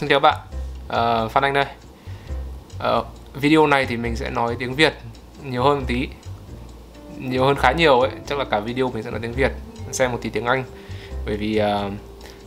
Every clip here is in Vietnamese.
Xin chào bạn, uh, Phan Anh đây. Uh, Video này thì mình sẽ nói tiếng Việt nhiều hơn một tí. Nhiều hơn khá nhiều ấy, chắc là cả video mình sẽ nói tiếng Việt Xem một tí tiếng Anh. Bởi vì uh,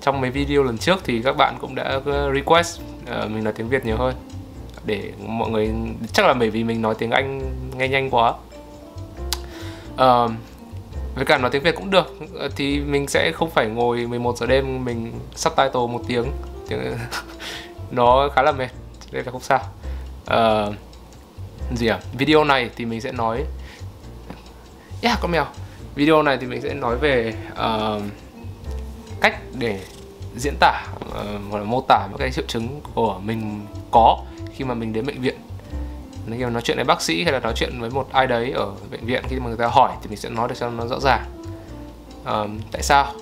trong mấy video lần trước thì các bạn cũng đã request uh, mình nói tiếng Việt nhiều hơn. Để mọi người, chắc là bởi vì mình nói tiếng Anh nghe nhanh quá. Uh, với cả nói tiếng Việt cũng được. Ờ, thì mình sẽ không phải ngồi 11 giờ đêm mình subtitle một tiếng. Nó khá là mệt nên là không sao. Uh, gì à? Video này thì mình sẽ nói. Yeah con mèo. Video này thì mình sẽ nói về uh, cách để diễn tả uh, hoặc là mô tả những cái triệu chứng của mình có khi mà mình đến bệnh viện nếu mà nói chuyện với bác sĩ hay là nói chuyện với một ai đấy ở bệnh viện khi mà người ta hỏi thì mình sẽ nói được cho nó rõ ràng. À, tại sao?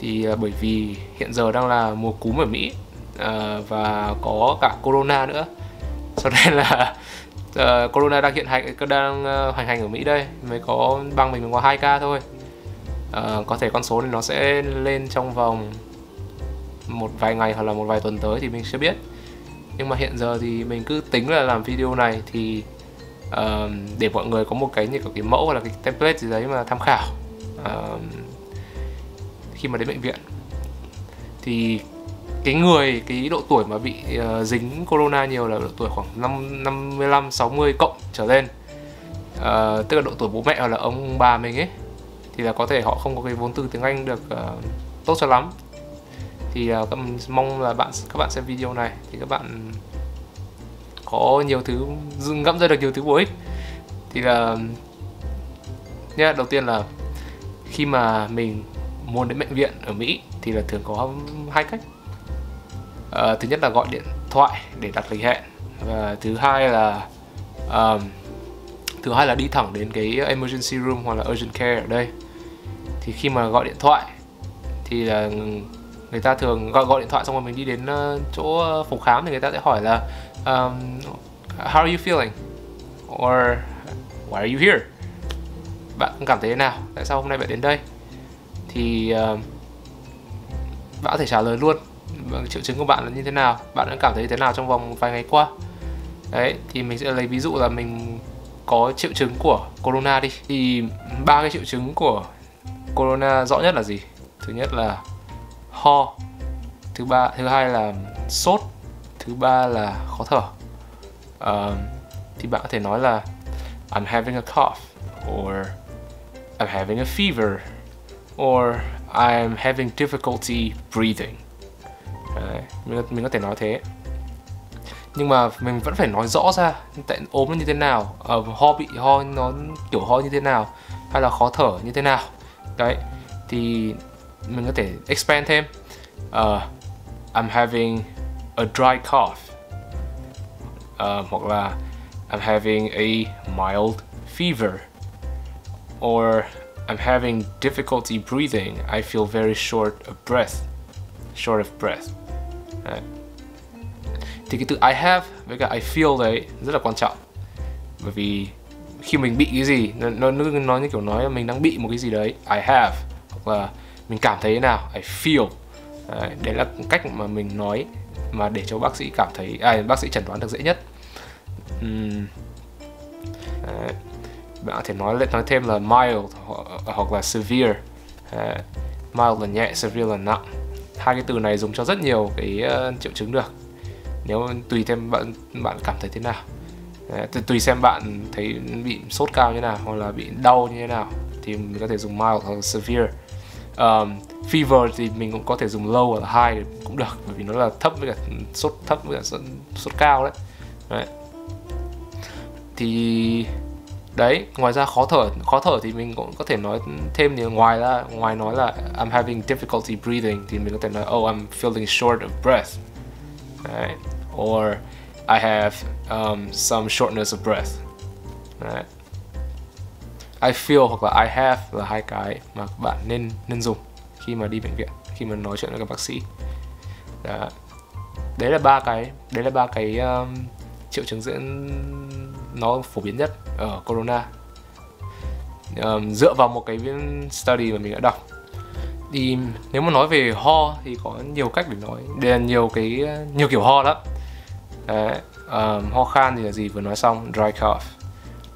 Thì ờ, bởi vì hiện giờ đang là mùa cúm ở Mỹ à, và có cả corona nữa. Cho nên là uh, corona đang hiện hành đang uh, hoành hành ở Mỹ đây mới có bang mình mới có hai ca thôi. Uh, có thể con số này nó sẽ lên trong vòng một vài ngày hoặc là một vài tuần tới thì mình chưa biết nhưng mà hiện giờ thì mình cứ tính là làm video này thì uh, để mọi người có một cái như kiểu cái mẫu hoặc là cái template gì đấy mà tham khảo uh, khi mà đến bệnh viện. Thì cái người cái độ tuổi mà bị uh, dính corona nhiều là độ tuổi khoảng 5 55 60 cộng trở lên. Uh, tức là độ tuổi bố mẹ hoặc là ông bà mình ấy thì là có thể họ không có cái vốn từ tiếng Anh được uh, tốt cho lắm thì uh, mong là bạn các bạn xem video này thì các bạn có nhiều thứ ngẫm ra được nhiều thứ bổ ích. Thì là nhá đầu tiên là khi mà mình muốn đến bệnh viện ở Mỹ thì là thường có hai cách. À, thứ nhất là gọi điện thoại để đặt lịch hẹn và thứ hai là um, thứ hai là đi thẳng đến cái emergency room hoặc là urgent care ở đây. Thì khi mà gọi điện thoại thì là người ta thường gọi gọi điện thoại xong rồi mình đi đến uh, chỗ ờ, phòng khám thì người ta sẽ hỏi là um, how are you feeling? Or why are you here? Bạn cảm thấy thế nào? Tại sao hôm nay bạn đến đây? Thì uh, bạn có thể trả lời luôn. Vâng, triệu chứng của bạn là như thế nào? Bạn đã cảm thấy thế nào trong vòng vài ngày qua? Đấy thì mình sẽ lấy ví dụ là mình có triệu chứng của corona đi. Thì ba cái triệu chứng của corona rõ nhất là gì? Thứ nhất là ho. Thứ ba thứ hai là sốt. Thứ ba là khó thở. Uh, thì bạn có thể nói là I'm having a cough or I'm having a fever or I'm having difficulty breathing. Đấy, mình, mình có thể nói thế. Nhưng mà mình vẫn phải nói rõ ra tại ốm nó như thế nào uh, ho bị ho nó kiểu ho như thế nào hay là khó thở như thế nào. Đấy thì mình có thể expand thêm. Uh, I'm having a dry cough. Uh, hoặc là I'm having a mild fever. Or I'm having difficulty breathing. I feel very short of breath. Short of breath. Đấy. thì cái từ I have với cả I feel đấy rất là quan trọng. Bởi vì khi mình bị cái gì nó nó, nó như kiểu nói là mình đang bị một cái gì đấy I have. Hoặc là mình cảm thấy thế nào I feel đấy, đấy là cách mà mình nói mà để cho bác sĩ cảm thấy à, bác sĩ chẩn đoán được dễ nhất uhm. đấy. bạn có thể nói nói thêm là mild hoặc là severe đấy. mild là nhẹ severe là nặng hai cái từ này dùng cho rất nhiều cái uh, triệu chứng được nếu tùy thêm bạn bạn cảm thấy thế nào Đấy, tùy xem bạn thấy bị sốt cao như nào hoặc là bị đau như thế nào thì mình có thể dùng mild hoặc severe um, fever thì mình cũng có thể dùng low hoặc là high cũng được bởi vì nó là thấp với cả sốt thấp với cả sốt, sốt cao đấy. đấy thì đấy ngoài ra khó thở khó thở thì mình cũng có thể nói thêm nhiều ngoài ra ngoài nói là I'm having difficulty breathing thì mình có thể nói oh I'm feeling short of breath đấy. or I have um, some shortness of breath đấy. I feel hoặc là I have là hai cái mà bạn nên nên dùng khi mà đi bệnh viện khi mà nói chuyện với các bác sĩ. Đó. đấy là ba cái đấy là ba cái um, triệu chứng diễn nó phổ biến nhất ở corona. Um, dựa vào một cái study mà mình đã đọc. Thì nếu mà nói về ho thì có nhiều cách để nói đây là nhiều cái nhiều kiểu ho lắm. Đấy, um, ho khan thì là gì? Vừa nói xong dry cough.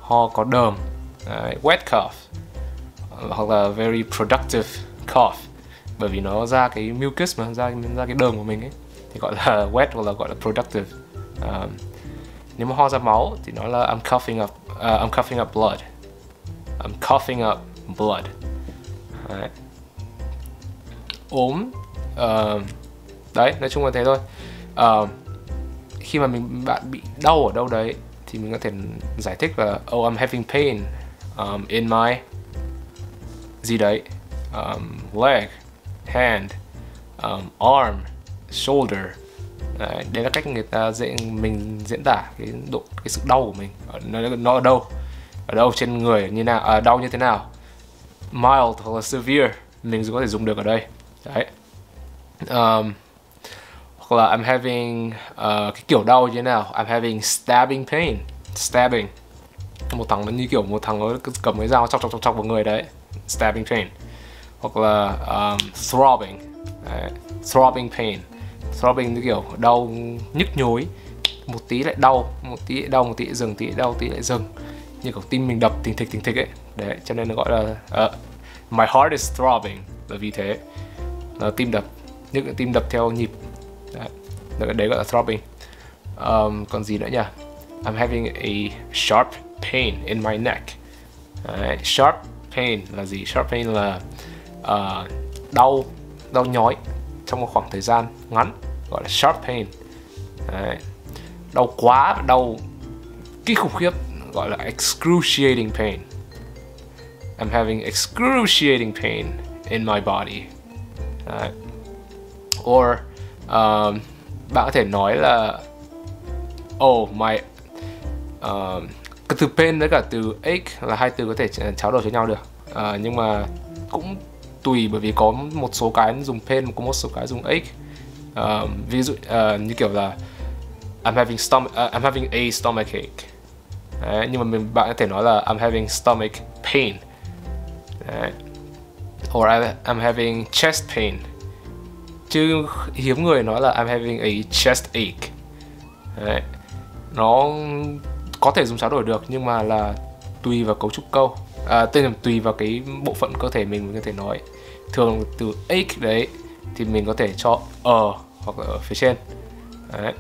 Ho có đờm Đấy, wet cough hoặc là very productive cough. Bởi vì nó ra cái mucus mà ra ra cái đờm của mình ấy thì gọi là wet hoặc là gọi là productive. Um, nếu mà ho ra máu thì nó là I'm coughing up uh, I'm coughing up blood. I'm coughing up blood. Đấy. ốm uh, đấy nói chung là thế thôi. Uh, khi mà mình bạn bị đau ở đâu đấy thì mình có thể giải thích là oh I'm having pain um, in my gì đấy um, leg hand um, arm shoulder. Đấy, đấy là cách người ta dễ mình diễn tả cái độ cái sự đau của mình. Nó, nó ở đâu? Ở đâu? Trên người như nào? À, đau như thế nào? Mild hoặc là severe mình có thể dùng được ở đây. Đấy. Um, hoặc là I'm having uh, cái kiểu đau như thế nào? I'm having stabbing pain stabbing một thằng nó như kiểu một thằng nó cầm cái dao chọc chọc chọc chọc vào người đấy stabbing pain. Hoặc là um, throbbing. Đấy. throbbing pain. Throbbing như kiểu đau nhức nhối. Một tí lại đau một tí lại đau một tí lại dừng tí lại đau tí lại dừng. Như kiểu tim mình đập thình thịch thình thịch ấy. Đấy cho nên nó gọi là uh, my heart is throbbing. Là vì thế là tim đập. Những cái tim đập theo nhịp. Đấy, đấy gọi là throbbing. Um, còn gì nữa nhỉ? I'm having a sharp pain in my neck. Đấy, sharp pain là gì? Sharp pain là uh, đau đau nhói trong một khoảng thời gian ngắn gọi là sharp pain. Đấy. đau quá đau kinh khủng khiếp gọi là excruciating pain. I'm having excruciating pain in my body. Uh, or um, bạn có thể nói là oh my um, từ pain với cả từ ache là hai từ có thể tráo đổi với nhau được. Uh, nhưng mà cũng tùy bởi vì có một số cái dùng pain có một số cái dùng ache. Uh, ví dụ uh, như kiểu là I'm having stomach uh, I'm having a stomach ache. Đấy, nhưng mà mình bạn có thể nói là I'm having stomach pain. Đấy. or I'm having chest pain. Chứ hiếm người nói là I'm having a chest ache. Đấy. nó có thể dùng trao đổi được nhưng mà là tùy vào cấu trúc câu. À, tên là tùy vào cái bộ phận cơ thể mình, mình có thể nói. Thường từ ache đấy thì mình có thể cho ở hoặc là ở phía trên. Đấy.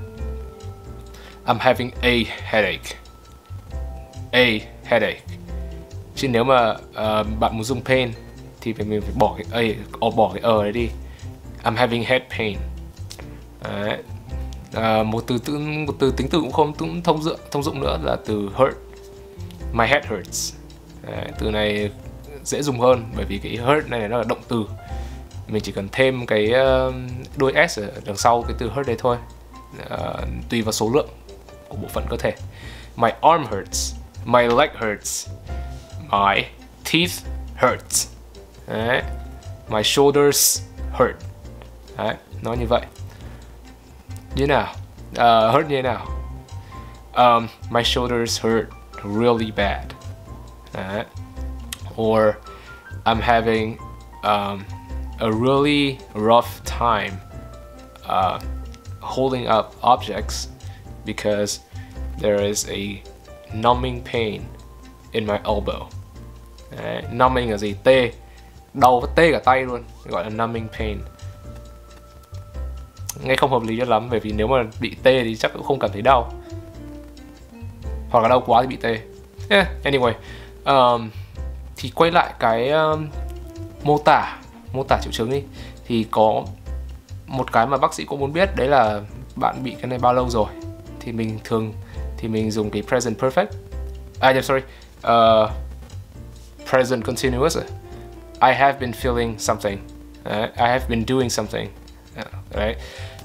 I'm having a headache. A headache. Chứ nếu mà uh, bạn muốn dùng pain thì phải mình phải bỏ cái a bỏ cái ở đấy đi. I'm having head pain. Đấy. À, một từ tự một từ tính từ cũng không cũng thông dụng thông dụng nữa là từ hurt. My head hurts. À, từ này dễ dùng hơn bởi vì cái hurt này nó là động từ. Mình chỉ cần thêm cái đuôi đôi s ở đằng sau cái từ hurt đấy thôi. À, tùy vào số lượng của bộ phận cơ thể. My arm hurts. My leg hurts. My teeth hurts. Đấy. my shoulders hurt. Đấy nó như vậy. Như know, uh, hurt you know. um, my shoulders hurt really bad đấy. or I'm having um, a really rough time uh, holding up objects because there is a numbing pain in my elbow. Đấy, numbing là gì? Đau với tê cả tay luôn. Gọi là numbing pain. Nghe không hợp lý cho lắm bởi vì nếu mà bị tê thì chắc cũng không cảm thấy đau. Hoặc là đau quá thì bị tê. Yeah, anyway. Um, thì quay lại cái um, mô tả mô tả triệu chứng đi thì có một cái mà bác sĩ cũng muốn biết đấy là bạn bị cái này bao lâu rồi thì mình thường thì mình dùng cái present perfect à yeah, sorry uh, present continuous I have been feeling something uh, I have been doing something right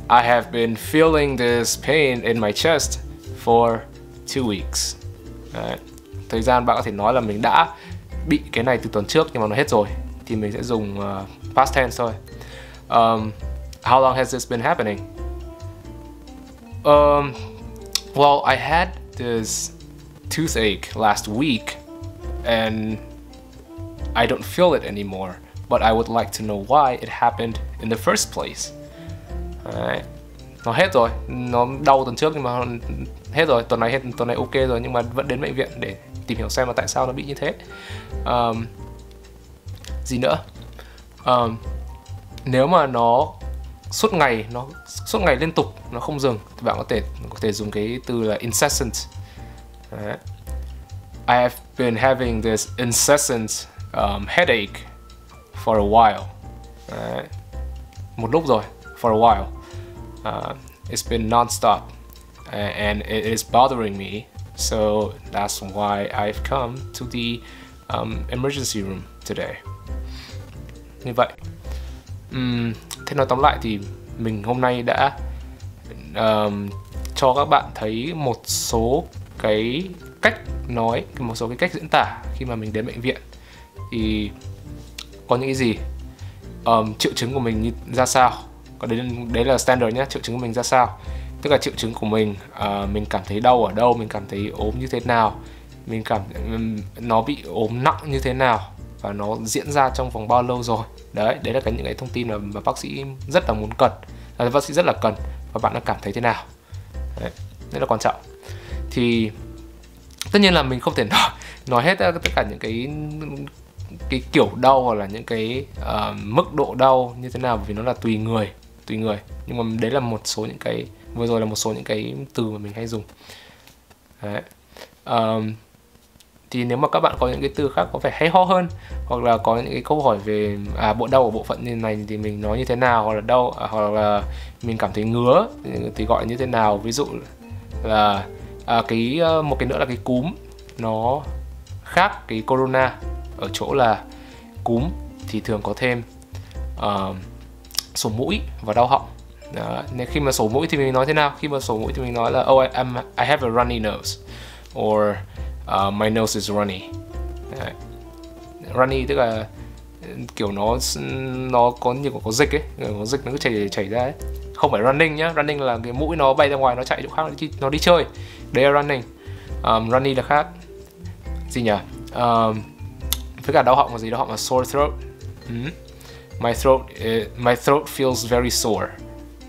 I have been feeling this pain in my chest for two weeks right. thời gian bạn có thể nói là mình đã bị cái này từ tuần trước nhưng mà nó hết rồi thì mình sẽ dùng uh, past tense thôi um, how long has this been happening um, well I had this toothache last week and I don't feel it anymore but I would like to know why it happened in the first place. Đấy. Nó hết rồi, nó đau tuần trước nhưng mà hết rồi, tuần này hết, tuần này ok rồi nhưng mà vẫn đến bệnh viện để tìm hiểu xem là tại sao nó bị như thế. Um, gì nữa? Um, nếu mà nó suốt ngày nó suốt ngày liên tục nó không dừng thì bạn có thể có thể dùng cái từ là incessant Đấy. I have been having this incessant um, headache for a while Đấy. một lúc rồi for a while. Uh, it's been non-stop and it is bothering me. So that's why I've come to the um, emergency room today. Như vậy um, thế nói tóm lại thì mình hôm nay đã um, cho các bạn thấy một số cái cách nói một số cái cách diễn tả khi mà mình đến bệnh viện. Thì có những cái gì? Um, triệu chứng của mình như ra sao? Và đấy đấy là standard nhé triệu chứng của mình ra sao? Tức là triệu chứng của mình uh, mình cảm thấy đau ở đâu mình cảm thấy ốm như thế nào mình cảm nó bị ốm nặng như thế nào và nó diễn ra trong vòng bao lâu rồi. Đấy đấy là cái những cái thông tin mà, mà bác sĩ rất là muốn cần là bác sĩ rất là cần và bạn đã cảm thấy thế nào. Đấy, rất là quan trọng. Thì tất nhiên là mình không thể nói nói hết tất cả những cái cái kiểu đau hoặc là những cái uh, mức độ đau như thế nào vì nó là tùy người tùy người. Nhưng mà đấy là một số những cái vừa rồi là một số những cái từ mà mình hay dùng. Đấy. Um, thì nếu mà các bạn có những cái từ khác có vẻ hay ho hơn hoặc là có những cái câu hỏi về à, bộ đau ở bộ phận như này thì mình nói như thế nào hoặc là đau à, hoặc là mình cảm thấy ngứa thì gọi như thế nào. Ví dụ là à, cái ờ, một cái nữa là cái cúm nó khác cái corona ở chỗ là cúm thì thường có thêm. Uh, sổ mũi và đau họng. Đó. nên khi mà sổ mũi thì mình nói thế nào? Khi mà sổ mũi thì mình nói là oh I, I'm, I have a runny nose or uh, my nose is runny. Đấy. runny tức là kiểu nó nó có như có dịch ấy có dịch nó cứ chảy chảy ra ấy. Không phải running nhá running là cái mũi nó bay ra ngoài nó chạy chỗ khác nó đi, nó đi chơi. Đấy là running. Um, runny là khác. Gì nhỉ? Um, với cả đau họng là gì? Đau họng là sore throat. Mm my throat uh, my throat feels very sore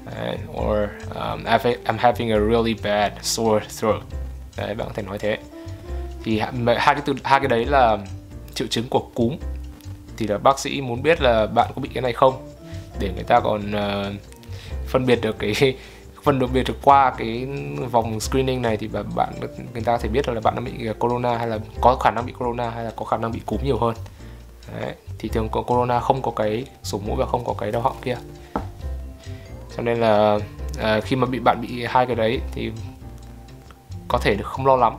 uh, or um, I'm having a really bad sore throat. Đấy bạn có thể nói thế. Thì hai cái từ hai cái đấy là triệu chứng của cúm. Thì là bác sĩ muốn biết là bạn có bị cái này không? Để người ta còn uh, phân biệt được cái phân biệt được qua cái vòng screening này thì bạn người ta có thể biết là bạn đã bị ờ, corona hay là có khả năng bị corona hay là có khả năng bị cúm nhiều hơn. Đấy. thì thường có corona không có cái sổ mũi và không có cái đau họng kia. Cho nên là à, khi mà bị bạn bị hai cái đấy thì có thể được không lo lắm.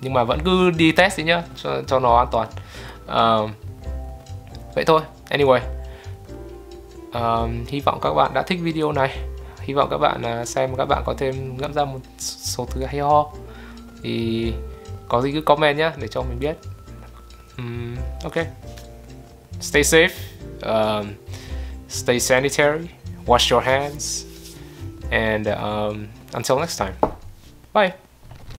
Nhưng mà vẫn cứ đi test đi nhá cho, cho nó an toàn. À, vậy thôi anyway. À, hy vọng các bạn đã thích video này. Hy vọng các bạn à, xem các bạn có thêm ngẫm ra một số thứ hay ho. Thì có gì cứ comment nhé để cho mình biết. Um, ok. Stay safe um, stay sanitary wash your hands and um, until next time. Bye